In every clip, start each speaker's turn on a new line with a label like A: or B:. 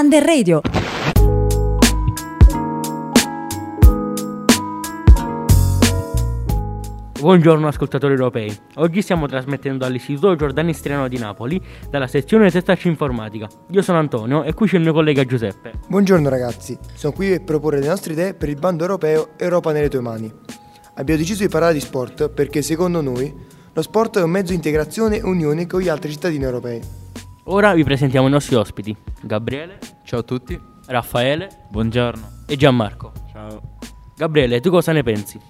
A: Under Radio.
B: Buongiorno ascoltatori europei, oggi stiamo trasmettendo dall'Istituto Giordani Striano di Napoli, dalla sezione Testaci Informatica. Io sono Antonio e qui c'è il mio collega Giuseppe.
C: Buongiorno ragazzi, sono qui per proporre le nostre idee per il bando europeo Europa nelle tue mani. Abbiamo deciso di parlare di sport perché secondo noi lo sport è un mezzo di integrazione e unione con gli altri cittadini europei.
B: Ora vi presentiamo i nostri ospiti, Gabriele,
D: Ciao a tutti.
B: Raffaele
D: Buongiorno.
B: e Gianmarco.
D: Ciao.
B: Gabriele, tu cosa ne pensi?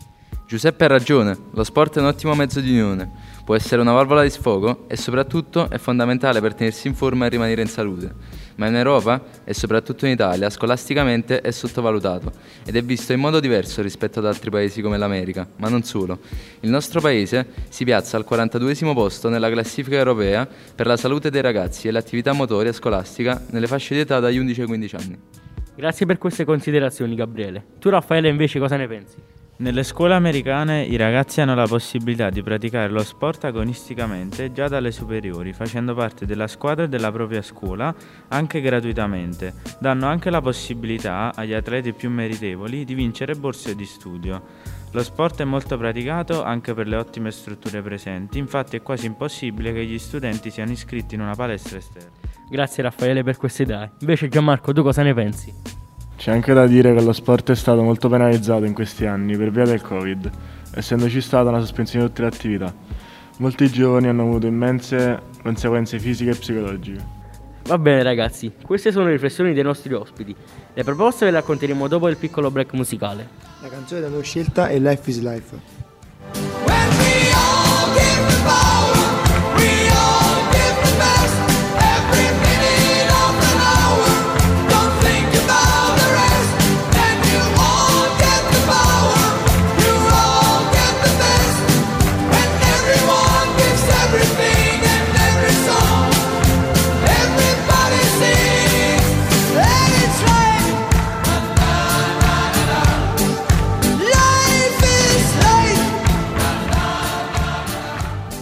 D: Giuseppe ha ragione, lo sport è un ottimo mezzo di unione, può essere una valvola di sfogo e soprattutto è fondamentale per tenersi in forma e rimanere in salute. Ma in Europa e soprattutto in Italia scolasticamente è sottovalutato ed è visto in modo diverso rispetto ad altri paesi come l'America, ma non solo. Il nostro paese si piazza al 42 posto nella classifica europea per la salute dei ragazzi e l'attività motoria scolastica nelle fasce di età dagli 11 ai 15 anni.
B: Grazie per queste considerazioni, Gabriele. Tu, Raffaele, invece cosa ne pensi?
E: Nelle scuole americane i ragazzi hanno la possibilità di praticare lo sport agonisticamente già dalle superiori, facendo parte della squadra della propria scuola anche gratuitamente. Danno anche la possibilità agli atleti più meritevoli di vincere borse di studio. Lo sport è molto praticato anche per le ottime strutture presenti, infatti è quasi impossibile che gli studenti siano iscritti in una palestra esterna.
B: Grazie Raffaele per queste idee. Invece Gianmarco, tu cosa ne pensi?
F: C'è anche da dire che lo sport è stato molto penalizzato in questi anni per via del Covid, essendoci stata una sospensione di tutte le attività. Molti giovani hanno avuto immense conseguenze fisiche e psicologiche.
B: Va bene ragazzi, queste sono le riflessioni dei nostri ospiti. Le proposte ve le racconteremo dopo il piccolo break musicale.
C: La canzone da noi scelta è Life is Life.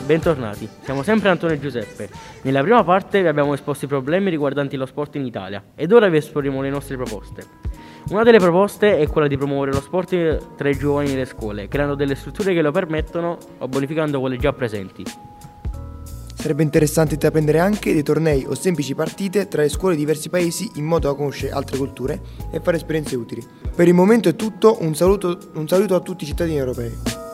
B: Bentornati, siamo sempre Antonio e Giuseppe. Nella prima parte vi abbiamo esposto i problemi riguardanti lo sport in Italia ed ora vi esporremo le nostre proposte. Una delle proposte è quella di promuovere lo sport tra i giovani nelle scuole, creando delle strutture che lo permettono o bonificando quelle già presenti.
C: Sarebbe interessante intraprendere anche dei tornei o semplici partite tra le scuole di diversi paesi in modo da conoscere altre culture e fare esperienze utili. Per il momento è tutto, un saluto, un saluto a tutti i cittadini europei.